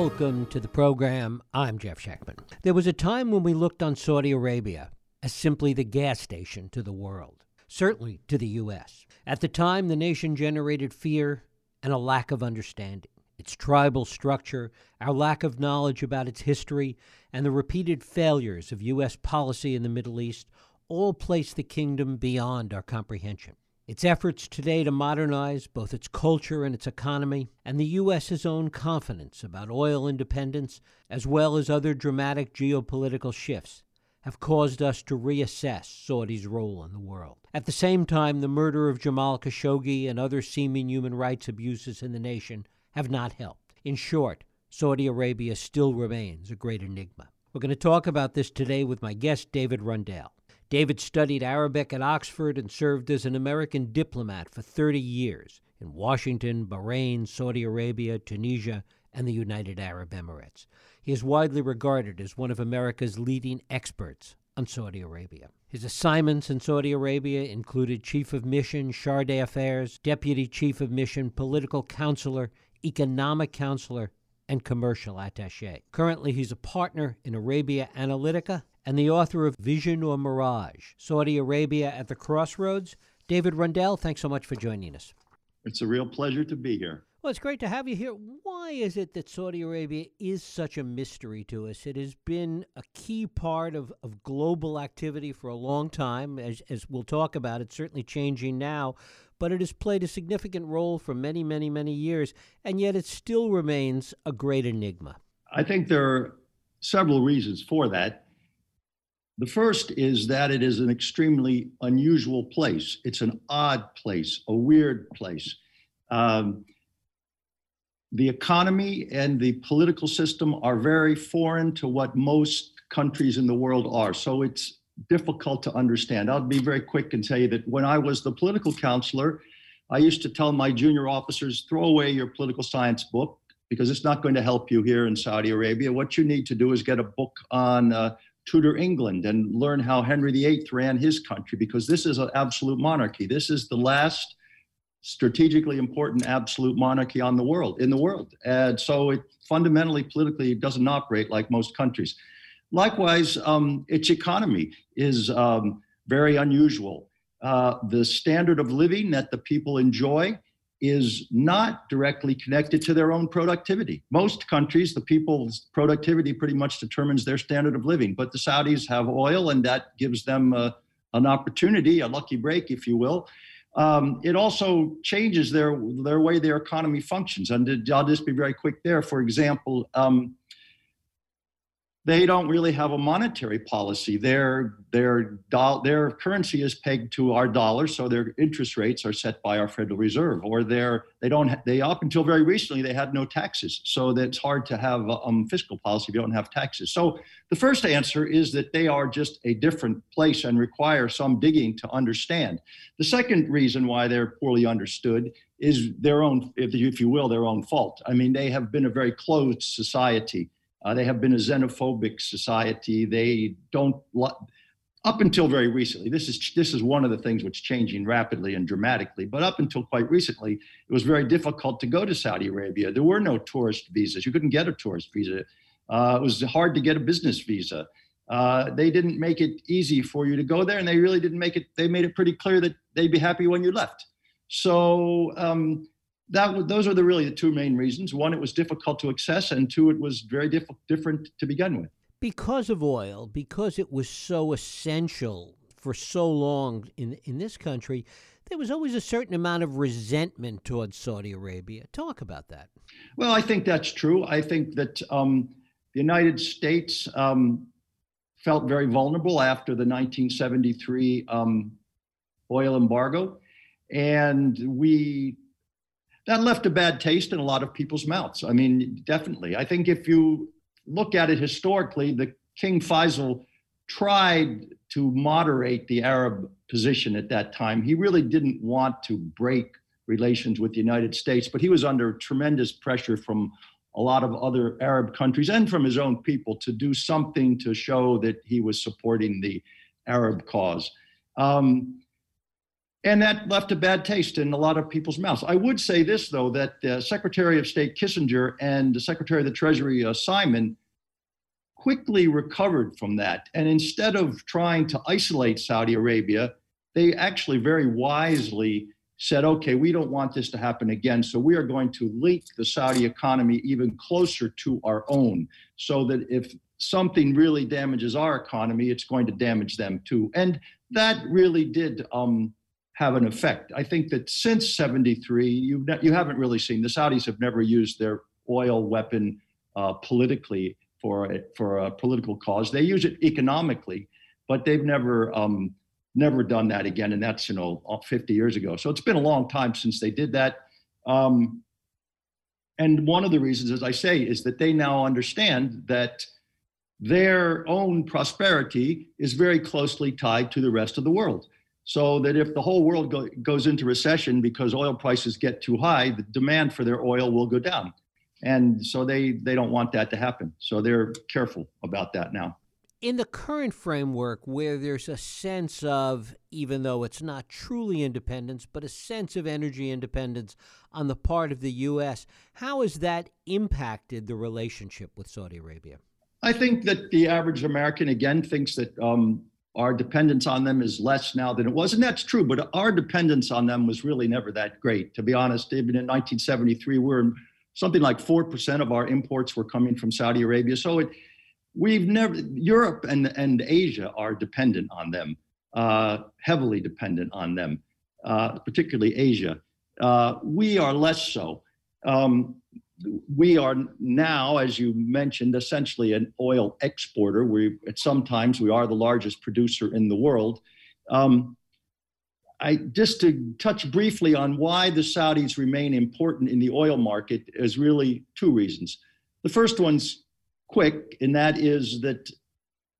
Welcome to the program. I'm Jeff Schechtman. There was a time when we looked on Saudi Arabia as simply the gas station to the world, certainly to the U.S. At the time, the nation generated fear and a lack of understanding. Its tribal structure, our lack of knowledge about its history, and the repeated failures of U.S. policy in the Middle East all place the kingdom beyond our comprehension. Its efforts today to modernize both its culture and its economy, and the U.S.'s own confidence about oil independence, as well as other dramatic geopolitical shifts, have caused us to reassess Saudi's role in the world. At the same time, the murder of Jamal Khashoggi and other seeming human rights abuses in the nation have not helped. In short, Saudi Arabia still remains a great enigma. We're going to talk about this today with my guest, David Rundell. David studied Arabic at Oxford and served as an American diplomat for 30 years in Washington, Bahrain, Saudi Arabia, Tunisia, and the United Arab Emirates. He is widely regarded as one of America's leading experts on Saudi Arabia. His assignments in Saudi Arabia included Chief of Mission, Chargé d'Affaires, Deputy Chief of Mission, Political Counselor, Economic Counselor, and Commercial Attaché. Currently, he's a partner in Arabia Analytica and the author of Vision or Mirage Saudi Arabia at the Crossroads. David Rundell, thanks so much for joining us. It's a real pleasure to be here. Well, it's great to have you here. Why is it that Saudi Arabia is such a mystery to us? It has been a key part of, of global activity for a long time, as, as we'll talk about. It's certainly changing now, but it has played a significant role for many, many, many years, and yet it still remains a great enigma. I think there are several reasons for that. The first is that it is an extremely unusual place. It's an odd place, a weird place. Um, the economy and the political system are very foreign to what most countries in the world are. So it's difficult to understand. I'll be very quick and tell you that when I was the political counselor, I used to tell my junior officers throw away your political science book because it's not going to help you here in Saudi Arabia. What you need to do is get a book on uh, Tudor England and learn how Henry VIII ran his country because this is an absolute monarchy. This is the last strategically important absolute monarchy on the world in the world. And so it fundamentally politically doesn't operate like most countries. Likewise, um, its economy is um, very unusual. Uh, the standard of living that the people enjoy is not directly connected to their own productivity. Most countries, the people's productivity pretty much determines their standard of living, but the Saudis have oil and that gives them uh, an opportunity, a lucky break, if you will. Um, it also changes their, their way their economy functions. And I'll just be very quick there. For example, um, they don't really have a monetary policy. Their their do- their currency is pegged to our dollar, so their interest rates are set by our Federal Reserve. Or they don't they up until very recently they had no taxes, so that it's hard to have um, fiscal policy if you don't have taxes. So the first answer is that they are just a different place and require some digging to understand. The second reason why they're poorly understood is their own, if you will, their own fault. I mean, they have been a very closed society uh, they have been a xenophobic society. They don't, up until very recently, this is this is one of the things which changing rapidly and dramatically. But up until quite recently, it was very difficult to go to Saudi Arabia. There were no tourist visas. You couldn't get a tourist visa. Uh, it was hard to get a business visa. Uh, they didn't make it easy for you to go there, and they really didn't make it. They made it pretty clear that they'd be happy when you left. So um, that those are the really the two main reasons. One, it was difficult to access, and two, it was very diff- different to begin with. Because of oil, because it was so essential for so long in in this country, there was always a certain amount of resentment towards Saudi Arabia. Talk about that. Well, I think that's true. I think that um, the United States um, felt very vulnerable after the 1973 um, oil embargo, and we that left a bad taste in a lot of people's mouths. I mean, definitely. I think if you look at it historically, the King Faisal tried to moderate the Arab position at that time. He really didn't want to break relations with the United States, but he was under tremendous pressure from a lot of other Arab countries and from his own people to do something to show that he was supporting the Arab cause. Um, and that left a bad taste in a lot of people's mouths. I would say this, though, that uh, Secretary of State Kissinger and the Secretary of the Treasury uh, Simon quickly recovered from that. And instead of trying to isolate Saudi Arabia, they actually very wisely said, okay, we don't want this to happen again. So we are going to link the Saudi economy even closer to our own so that if something really damages our economy, it's going to damage them too. And that really did um, have an effect. I think that since 73, you, you haven't really seen, the Saudis have never used their oil weapon uh, politically for a, for a political cause. They use it economically, but they've never um, never done that again, and that's you know 50 years ago. So it's been a long time since they did that. Um, and one of the reasons, as I say, is that they now understand that their own prosperity is very closely tied to the rest of the world. So that if the whole world go, goes into recession because oil prices get too high, the demand for their oil will go down. And so they, they don't want that to happen. So they're careful about that now in the current framework where there's a sense of, even though it's not truly independence, but a sense of energy independence on the part of the U.S., how has that impacted the relationship with Saudi Arabia? I think that the average American, again, thinks that um, our dependence on them is less now than it was. And that's true, but our dependence on them was really never that great. To be honest, even in 1973, we we're something like 4% of our imports were coming from Saudi Arabia. So it, we've never Europe and and Asia are dependent on them, uh, heavily dependent on them, uh, particularly Asia. Uh, we are less so. Um, we are now, as you mentioned, essentially an oil exporter. We at sometimes we are the largest producer in the world. Um, I just to touch briefly on why the Saudis remain important in the oil market is really two reasons. The first one's quick, and that is that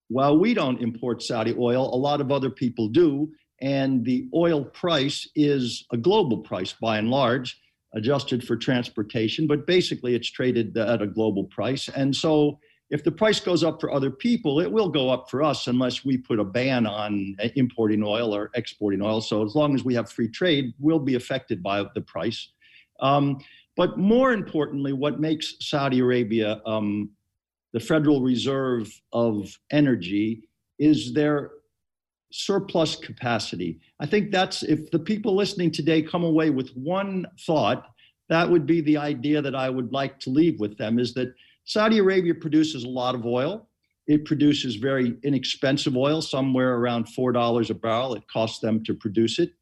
while we don't import Saudi oil, a lot of other people do, and the oil price is a global price by and large, adjusted for transportation, but basically it's traded at a global price. And so if the price goes up for other people, it will go up for us unless we put a ban on importing oil or exporting oil. So as long as we have free trade, we'll be affected by the price. Um, but more importantly, what makes Saudi Arabia um, the Federal Reserve of Energy is their surplus capacity. I think that's if the people listening today come away with one thought, that would be the idea that I would like to leave with them is that Saudi Arabia produces a lot of oil. It produces very inexpensive oil, somewhere around $4 a barrel. It costs them to produce it.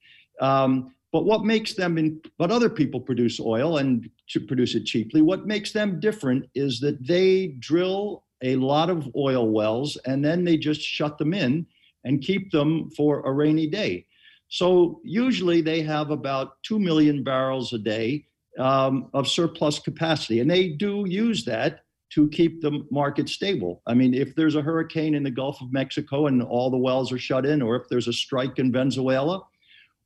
Um, but what makes them, in, but other people produce oil and to produce it cheaply. What makes them different is that they drill a lot of oil wells and then they just shut them in and keep them for a rainy day. So usually they have about 2 million barrels a day um, of surplus capacity. And they do use that to keep the market stable. I mean, if there's a hurricane in the Gulf of Mexico and all the wells are shut in, or if there's a strike in Venezuela,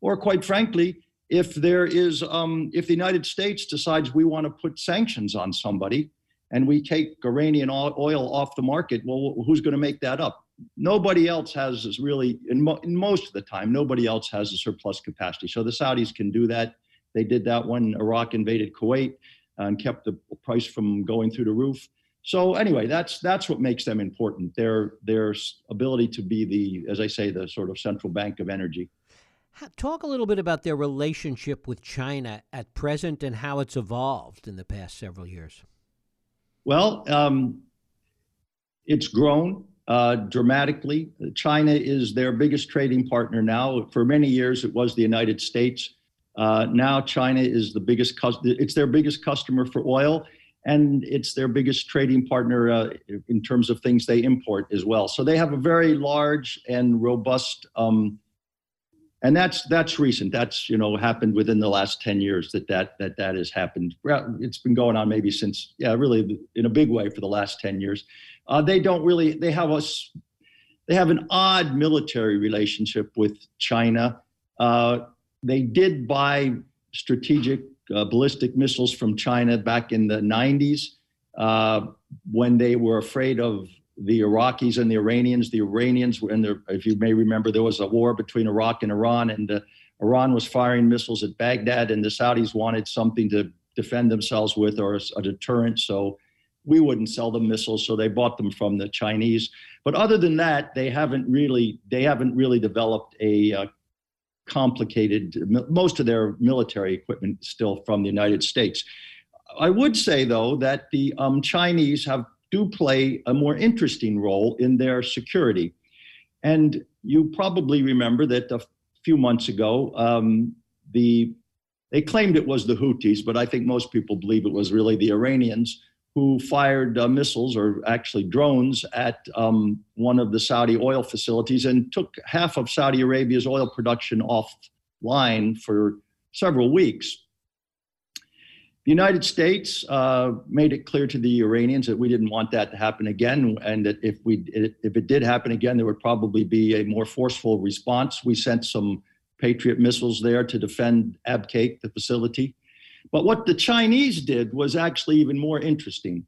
or quite frankly, if there is, um, if the United States decides we want to put sanctions on somebody and we take Iranian oil off the market, well, who's going to make that up? Nobody else has really, in, mo- in most of the time, nobody else has a surplus capacity. So the Saudis can do that. They did that when Iraq invaded Kuwait and kept the price from going through the roof. So anyway, that's that's what makes them important. Their their ability to be the, as I say, the sort of central bank of energy. Talk a little bit about their relationship with China at present and how it's evolved in the past several years. Well, um, it's grown uh, dramatically. China is their biggest trading partner now. For many years, it was the United States. Uh, now, China is the biggest. it's their biggest customer for oil, and it's their biggest trading partner uh, in terms of things they import as well. So they have a very large and robust um, and that's that's recent. That's you know happened within the last ten years that that that that has happened. It's been going on maybe since yeah, really in a big way for the last ten years. Uh, they don't really. They have us. They have an odd military relationship with China. Uh, they did buy strategic uh, ballistic missiles from China back in the 90s uh, when they were afraid of the Iraqis and the Iranians. The Iranians were in there, if you may remember, there was a war between Iraq and Iran, and uh, Iran was firing missiles at Baghdad, and the Saudis wanted something to defend themselves with or a deterrent. So we wouldn't sell them missiles, so they bought them from the Chinese. But other than that, they haven't really they haven't really developed a uh, complicated. Most of their military equipment still from the United States. I would say though that the um, Chinese have do play a more interesting role in their security, and you probably remember that a few months ago um, the they claimed it was the Houthis, but I think most people believe it was really the Iranians who fired uh, missiles or actually drones at um, one of the Saudi oil facilities and took half of Saudi Arabia's oil production offline for several weeks. The United States uh, made it clear to the Iranians that we didn't want that to happen again, and that if we if it did happen again, there would probably be a more forceful response. We sent some Patriot missiles there to defend Abqaiq, the facility. But what the Chinese did was actually even more interesting.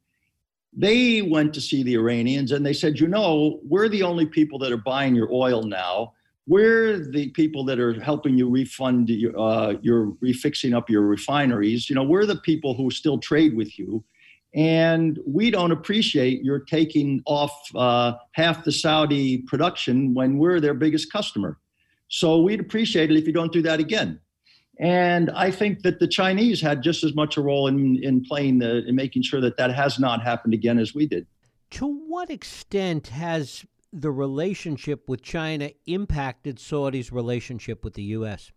They went to see the Iranians and they said, you know, we're the only people that are buying your oil now. We're the people that are helping you refund your, uh, your refixing up your refineries. You know, we're the people who still trade with you. And we don't appreciate your taking off uh, half the Saudi production when we're their biggest customer. So we'd appreciate it if you don't do that again. And I think that the Chinese had just as much a role in, in playing the, in making sure that that has not happened again as we did. To what extent has the relationship with China impacted Saudi's relationship with the U.S.?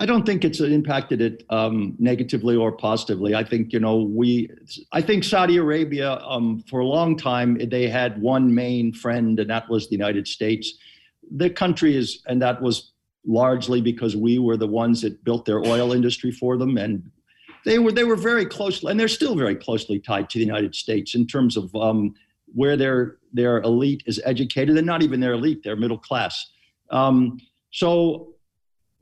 I don't think it's impacted it um, negatively or positively. I think you know we. I think Saudi Arabia um, for a long time they had one main friend, and that was the United States. The country is, and that was largely because we were the ones that built their oil industry for them. And they were they were very closely and they're still very closely tied to the United States in terms of um, where their their elite is educated. And not even their elite they're middle class. Um, so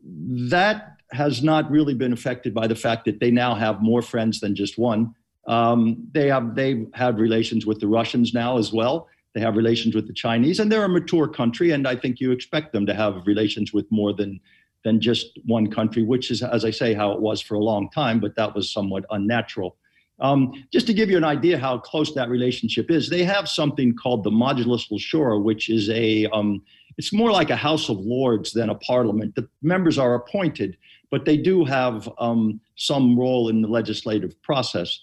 that has not really been affected by the fact that they now have more friends than just one. Um, they have they've had relations with the Russians now as well they have relations with the Chinese, and they're a mature country, and I think you expect them to have relations with more than than just one country, which is, as I say, how it was for a long time, but that was somewhat unnatural. Um, just to give you an idea how close that relationship is, they have something called the Majlis al-Shura, which is a um, it's more like a House of Lords than a parliament. The members are appointed, but they do have um, some role in the legislative process.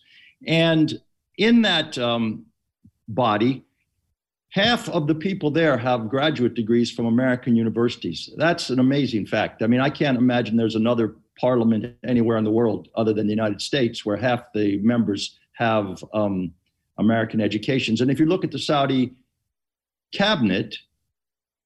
And in that um, body, half of the people there have graduate degrees from American universities. That's an amazing fact. I mean, I can't imagine there's another parliament anywhere in the world other than the United States where half the members have um, American educations. And if you look at the Saudi cabinet,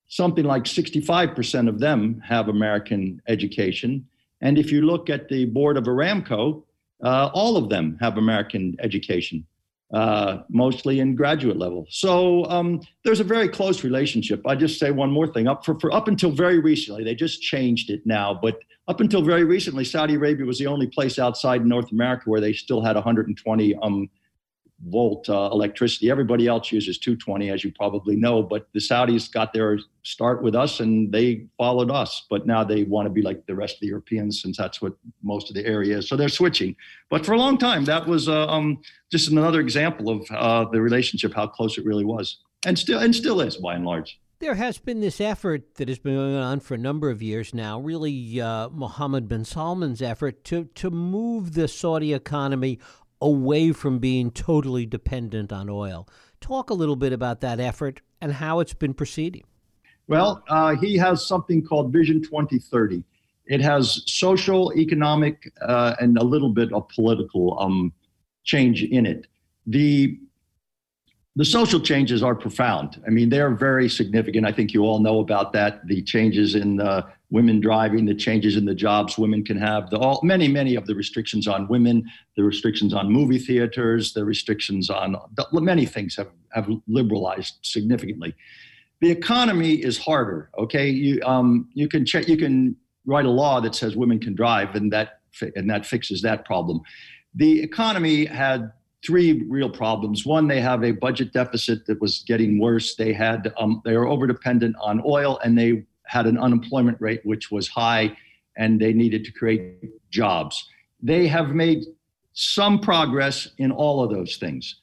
something like 65% of them have American education. And if you look at the board of Aramco, uh, all of them have American education uh, mostly in graduate level. So um, there's a very close relationship. I just say one more thing. Up for, for up until very recently, they just changed it now, but up until very recently, Saudi Arabia was the only place outside North America where they still had 120 um, volt uh, electricity. Everybody else uses 220, as you probably know. But the Saudis got their start with us, and they followed us. But now they want to be like the rest of the Europeans, since that's what most of the area is. So they're switching. But for a long time, that was uh, um, just another example of uh, the relationship, how close it really was, and still and still is by and large. There has been this effort that has been going on for a number of years now, really uh, Mohammed bin Salman's effort to, to move the Saudi economy away from being totally dependent on oil. Talk a little bit about that effort and how it's been proceeding. Well, uh, he has something called Vision 2030. It has social, economic, uh, and a little bit of political um, change in it. The the social changes are profound. I mean, they're very significant. I think you all know about that. The changes in uh, women driving, the changes in the jobs women can have, the all many many of the restrictions on women, the restrictions on movie theaters, the restrictions on many things have have liberalized significantly. The economy is harder. Okay, you um, you can check you can write a law that says women can drive, and that and that fixes that problem. The economy had three real problems. One, they have a budget deficit that was getting worse. They had um, they were overdependent on oil, and they had an unemployment rate which was high, and they needed to create jobs. They have made some progress in all of those things.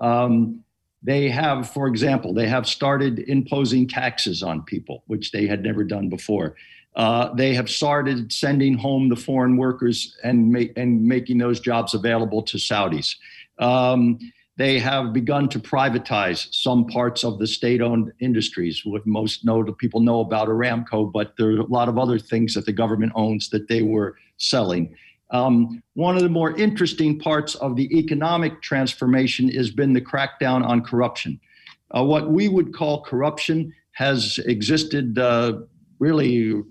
Um, they have, for example, they have started imposing taxes on people, which they had never done before. Uh, they have started sending home the foreign workers and, ma- and making those jobs available to Saudis. Um, they have begun to privatize some parts of the state-owned industries. What most know, people know about Aramco, but there are a lot of other things that the government owns that they were selling. Um, one of the more interesting parts of the economic transformation has been the crackdown on corruption. Uh, what we would call corruption has existed uh, really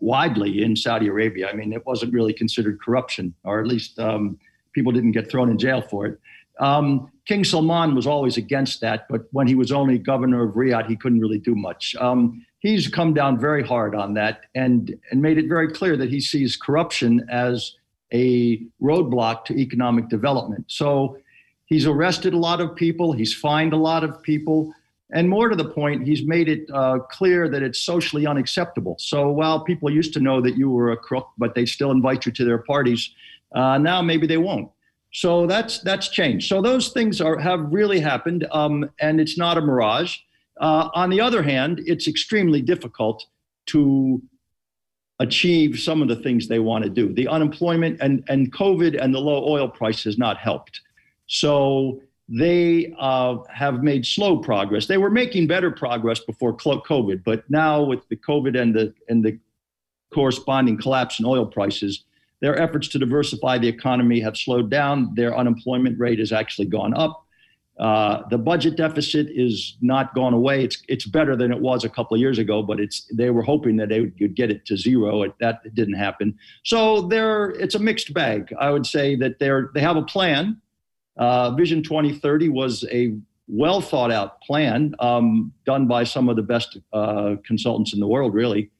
widely in Saudi Arabia. I mean, it wasn't really considered corruption, or at least um, people didn't get thrown in jail for it. Um, King Salman was always against that, but when he was only governor of Riyadh, he couldn't really do much. Um, he's come down very hard on that and, and made it very clear that he sees corruption as a roadblock to economic development. So he's arrested a lot of people, he's fined a lot of people. And more to the point, he's made it uh, clear that it's socially unacceptable. So while people used to know that you were a crook, but they still invite you to their parties, uh, now maybe they won't. So that's that's changed. So those things are have really happened, um, and it's not a mirage. Uh, on the other hand, it's extremely difficult to achieve some of the things they want to do. The unemployment and and COVID and the low oil price has not helped. So they uh, have made slow progress. They were making better progress before COVID, but now with the COVID and the and the corresponding collapse in oil prices, their efforts to diversify the economy have slowed down. Their unemployment rate has actually gone up. Uh, the budget deficit is not gone away. It's it's better than it was a couple of years ago, but it's they were hoping that they would get it to zero. It, that didn't happen. So they're it's a mixed bag. I would say that they're they have a plan. Uh, Vision 2030 was a well thought out plan um, done by some of the best uh, consultants in the world, really.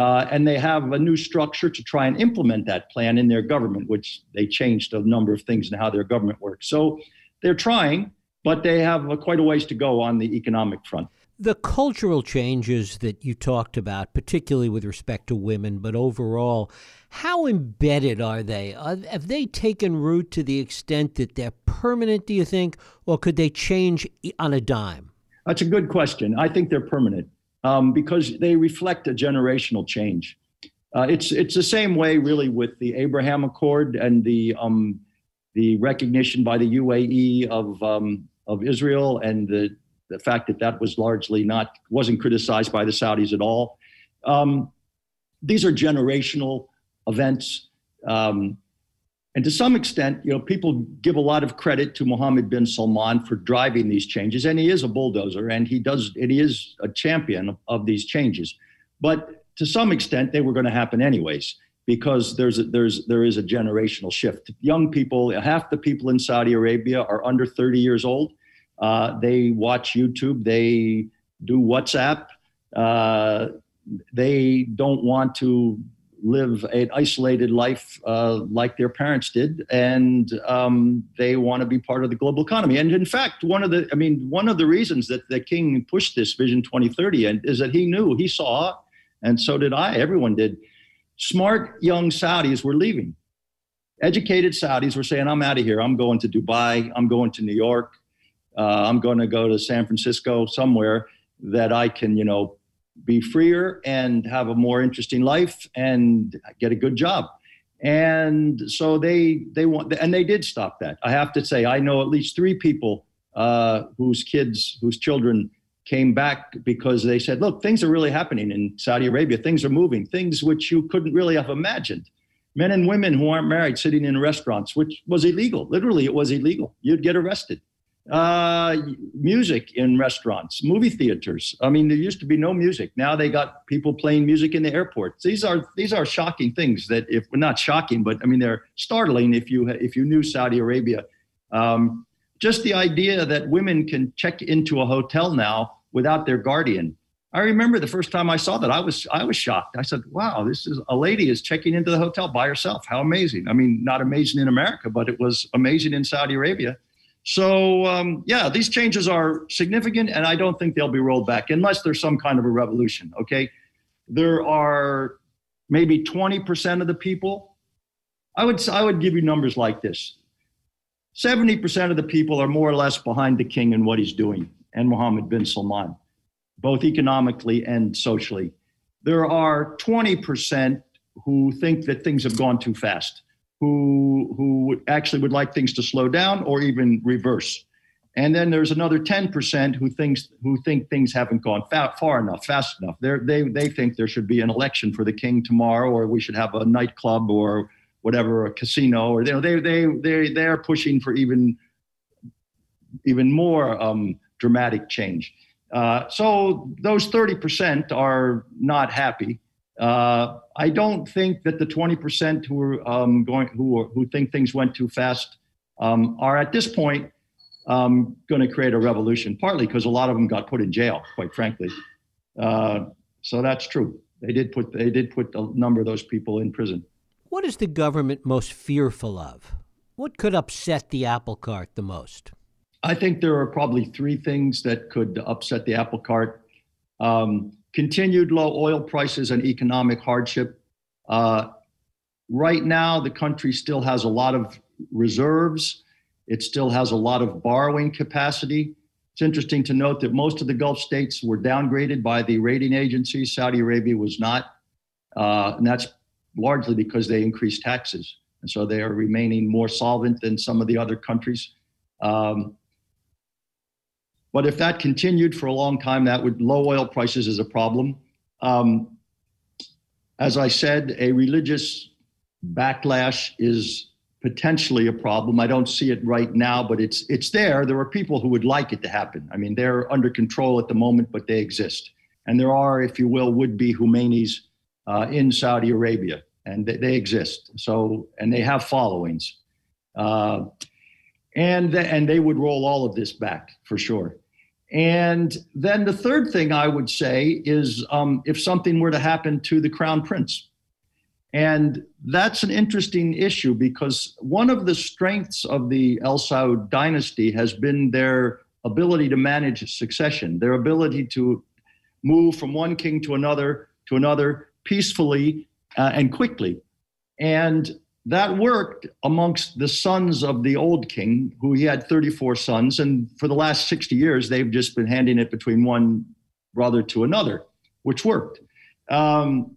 Uh, and they have a new structure to try and implement that plan in their government, which they changed a number of things in how their government works. So they're trying, but they have a, quite a ways to go on the economic front. The cultural changes that you talked about, particularly with respect to women, but overall, how embedded are they? Are, have they taken root to the extent that they're permanent, do you think, or could they change on a dime? That's a good question. I think they're permanent um, because they reflect a generational change. Uh, it's it's the same way, really, with the Abraham Accord and the um, the recognition by the UAE of um, of Israel and the the fact that that was largely not wasn't criticized by the Saudis at all. Um, these are generational events. Um, and to some extent, you know, people give a lot of credit to Mohammed bin Salman for driving these changes, and he is a bulldozer, and he does, and he is a champion of, of these changes. But to some extent, they were going to happen anyways because there's a, there's there is a generational shift. Young people, half the people in Saudi Arabia are under 30 years old. Uh, they watch YouTube, they do WhatsApp. Uh, they don't want to live an isolated life uh, like their parents did, and um, they want to be part of the global economy. And in fact, one of the, I mean, one of the reasons that the king pushed this Vision 2030 and is that he knew, he saw, and so did I, everyone did. Smart young Saudis were leaving. Educated Saudis were saying, I'm out of here. I'm going to Dubai. I'm going to New York. Uh, I'm going to go to San Francisco, somewhere that I can, you know, be freer and have a more interesting life and get a good job. And so they they want and they did stop that. I have to say i know at least three people uh, whose kids whose children came back because they said look things are really happening in saudi arabia. Things are moving. Things which you couldn't really have imagined. Men and women who aren't married sitting in restaurants which was illegal. Literally it was illegal. You'd get arrested uh, music in restaurants, movie theaters. I mean, there used to be no music. Now they got people playing music in the airports. These are these are shocking things that, if not shocking, but I mean they're startling if you if you knew Saudi Arabia. Um, just the idea that women can check into a hotel now without their guardian. I remember the first time I saw that, I was I was shocked. I said, "Wow, this is a lady is checking into the hotel by herself. How amazing! I mean, not amazing in America, but it was amazing in Saudi Arabia." So, um, yeah, these changes are significant, and I don't think they'll be rolled back unless there's some kind of a revolution. Okay. There are maybe 20% of the people. I would, I would give you numbers like this 70% of the people are more or less behind the king and what he's doing, and Mohammed bin Salman, both economically and socially. There are 20% who think that things have gone too fast who who actually would like things to slow down or even reverse. And then there's another 10% who thinks who think things haven't gone fa- far enough, fast enough. They're, they they think there should be an election for the king tomorrow, or we should have a nightclub or whatever, a casino, or you know, they they they they're pushing for even even more um, dramatic change. Uh, so those 30% are not happy. Uh, I don't think that the 20% who are um, going who are, who think things went too fast um, are at this point um, going to create a revolution. Partly because a lot of them got put in jail, quite frankly. Uh, so that's true. They did put they did put a number of those people in prison. What is the government most fearful of? What could upset the apple cart the most? I think there are probably three things that could upset the apple cart. Um, continued low oil prices and economic hardship. Uh, right now, the country still has a lot of reserves. It still has a lot of borrowing capacity. It's interesting to note that most of the Gulf states were downgraded by the rating agencies. Saudi Arabia was not. Uh, and that's largely because they increased taxes. And so they are remaining more solvent than some of the other countries. Um, but if that continued for a long time, that would low oil prices is a problem. Um, as I said, a religious backlash is potentially a problem. I don't see it right now, but it's it's there. There are people who would like it to happen. I mean, they're under control at the moment, but they exist. And there are, if you will, would-be Khomeinis uh, in Saudi Arabia, and they, they, exist. So, and they have followings. Uh, and and they would roll all of this back for sure. And then the third thing I would say is um, if something were to happen to the crown prince. And that's an interesting issue because one of the strengths of the El Saud dynasty has been their ability to manage succession, their ability to move from one king to another to another peacefully uh, and quickly. And that worked amongst the sons of the old king, who he had 34 sons. And for the last 60 years, they've just been handing it between one brother to another, which worked. Um,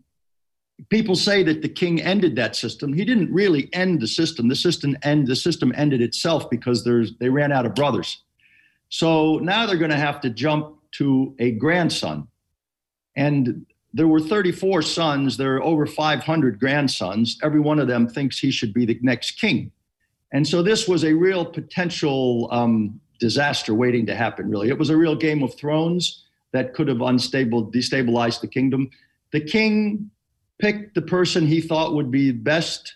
people say that the king ended that system. He didn't really end the system. The system end the system ended itself because there's they ran out of brothers. So now they're going to have to jump to a grandson. And there were 34 sons. There are over 500 grandsons. Every one of them thinks he should be the next king. And so this was a real potential um, disaster waiting to happen, really. It was a real Game of Thrones that could have unstable, destabilized the kingdom. The king picked the person he thought would be best.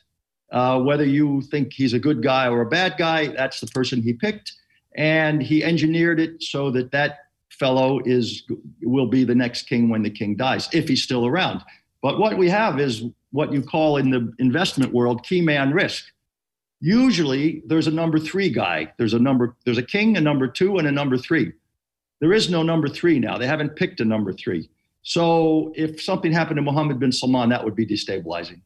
Uh, whether you think he's a good guy or a bad guy, that's the person he picked. And he engineered it so that that fellow is will be the next king when the king dies, if he's still around. But what we have is what you call in the investment world key man risk. Usually there's a number three guy. There's a number, there's a king, a number two, and a number three. There is no number three now. They haven't picked a number three. So if something happened to Mohammed bin Salman, that would be destabilizing.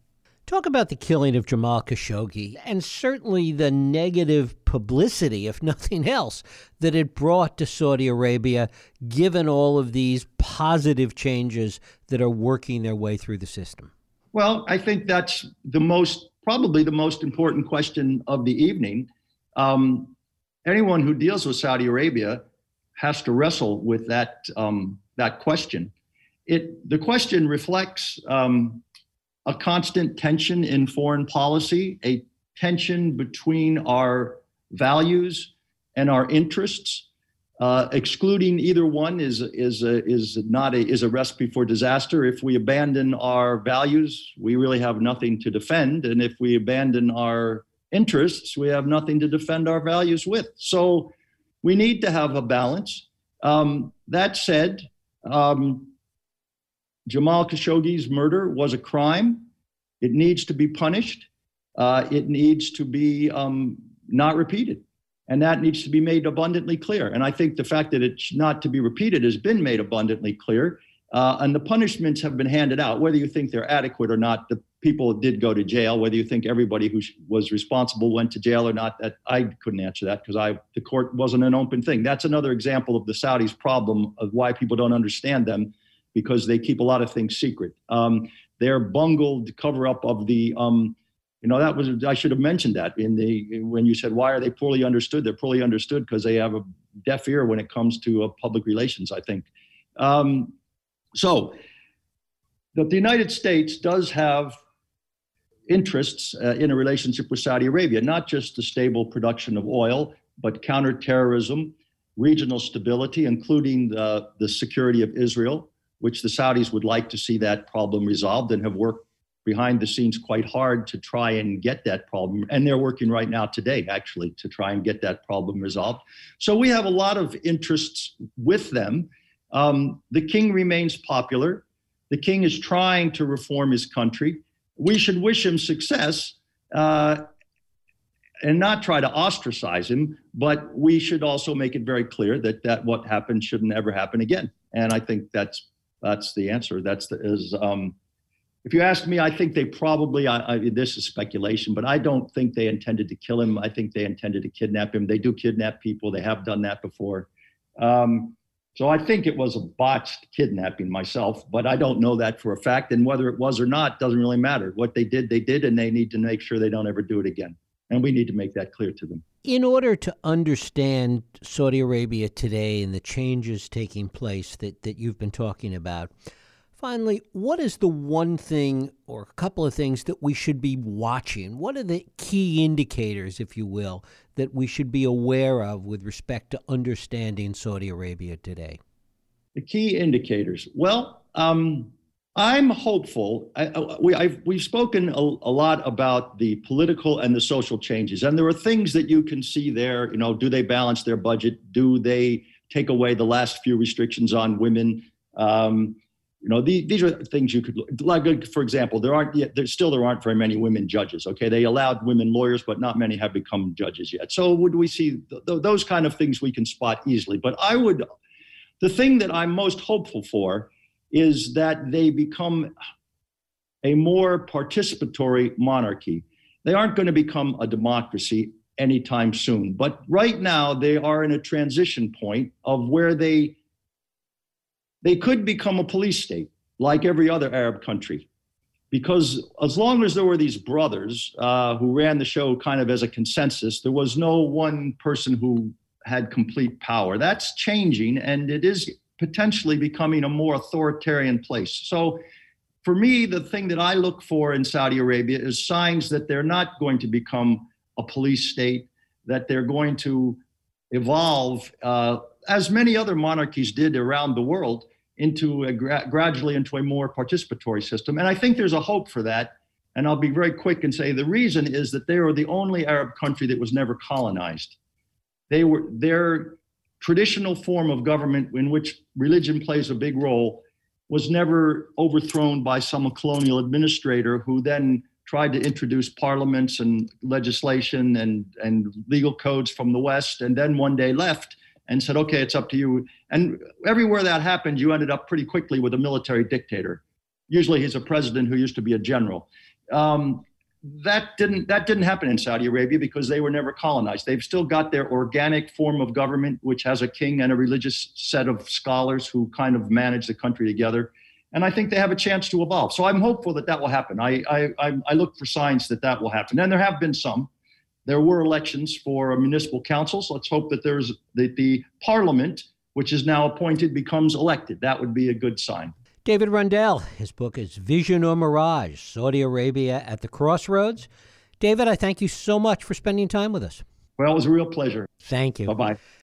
Talk about the killing of Jamal Khashoggi and certainly the negative publicity, if nothing else, that it brought to Saudi Arabia, given all of these positive changes that are working their way through the system. Well, I think that's the most, probably the most important question of the evening. Um, anyone who deals with Saudi Arabia has to wrestle with that, um, that question. It, the question reflects um, a constant tension in foreign policy, a tension between our values and our interests. Uh, excluding either one is is a, is not a is a recipe for disaster. If we abandon our values, we really have nothing to defend, and if we abandon our interests, we have nothing to defend our values with. So we need to have a balance. Um, that said, um, Jamal Khashoggi's murder was a crime. It needs to be punished. Uh, it needs to be um, not repeated. And that needs to be made abundantly clear. And I think the fact that it's not to be repeated has been made abundantly clear. Uh, and the punishments have been handed out, whether you think they're adequate or not. The people did go to jail. Whether you think everybody who was responsible went to jail or not, that I couldn't answer that because I the court wasn't an open thing. That's another example of the Saudis' problem of why people don't understand them, because they keep a lot of things secret. Um, their bungled cover up of the um, you know that was i should have mentioned that in the when you said why are they poorly understood? They're poorly understood because they have a deaf ear when it comes to uh, public relations i think. Um, so that the united states does have interests uh, in a relationship with saudi arabia not just the stable production of oil but counterterrorism regional stability including the, the security of israel which the saudis would like to see that problem resolved and have worked behind the scenes quite hard to try and get that problem. And they're working right now today, actually, to try and get that problem resolved. So we have a lot of interests with them. Um, the king remains popular. The king is trying to reform his country. We should wish him success uh, and not try to ostracize him, but we should also make it very clear that, that what happened shouldn't ever happen again. And I think that's that's the answer. That's the is um, if you ask me, I think they probably, I, I, this is speculation, but I don't think they intended to kill him. I think they intended to kidnap him. They do kidnap people, they have done that before. Um, so I think it was a botched kidnapping myself, but I don't know that for a fact. And whether it was or not doesn't really matter. What they did, they did, and they need to make sure they don't ever do it again. And we need to make that clear to them. In order to understand Saudi Arabia today and the changes taking place that, that you've been talking about, Finally, what is the one thing or a couple of things that we should be watching? What are the key indicators, if you will, that we should be aware of with respect to understanding Saudi Arabia today? The key indicators. Well, um, I'm hopeful. I, I, we, have we've spoken a, a, lot about the political and the social changes, and there are things that you can see there. You know, do they balance their budget? Do they take away the last few restrictions on women? Um, you know, these, these are things you could like. For example, there aren't yet. There still there aren't very many women judges. Okay, they allowed women lawyers, but not many have become judges yet. So would we see th- th- those kind of things we can spot easily? But I would, the thing that I'm most hopeful for, is that they become a more participatory monarchy. They aren't going to become a democracy anytime soon. But right now, they are in a transition point of where they they could become a police state like every other Arab country. Because as long as there were these brothers uh, who ran the show kind of as a consensus, there was no one person who had complete power. That's changing, and it is potentially becoming a more authoritarian place. So, for me, the thing that I look for in Saudi Arabia is signs that they're not going to become a police state, that they're going to evolve, uh, as many other monarchies did around the world, into a gra- gradually into a more participatory system. And I think there's a hope for that. And I'll be very quick and say the reason is that they are the only Arab country that was never colonized. They were their traditional form of government in which religion plays a big role was never overthrown by some colonial administrator who then tried to introduce parliaments and legislation and, and legal codes from the West and then one day left and said, okay, it's up to you. And everywhere that happened, you ended up pretty quickly with a military dictator. Usually he's a president who used to be a general. Um, that didn't that didn't happen in Saudi Arabia because they were never colonized. They've still got their organic form of government, which has a king and a religious set of scholars who kind of manage the country together. And I think they have a chance to evolve. So I'm hopeful that that will happen. I I, I look for signs that that will happen, and there have been some. There were elections for municipal councils. Let's hope that there's that the parliament, which is now appointed, becomes elected. That would be a good sign. David Rundell, his book is Vision or Mirage Saudi Arabia at the Crossroads. David, I thank you so much for spending time with us. Well, it was a real pleasure. Thank you. Bye bye.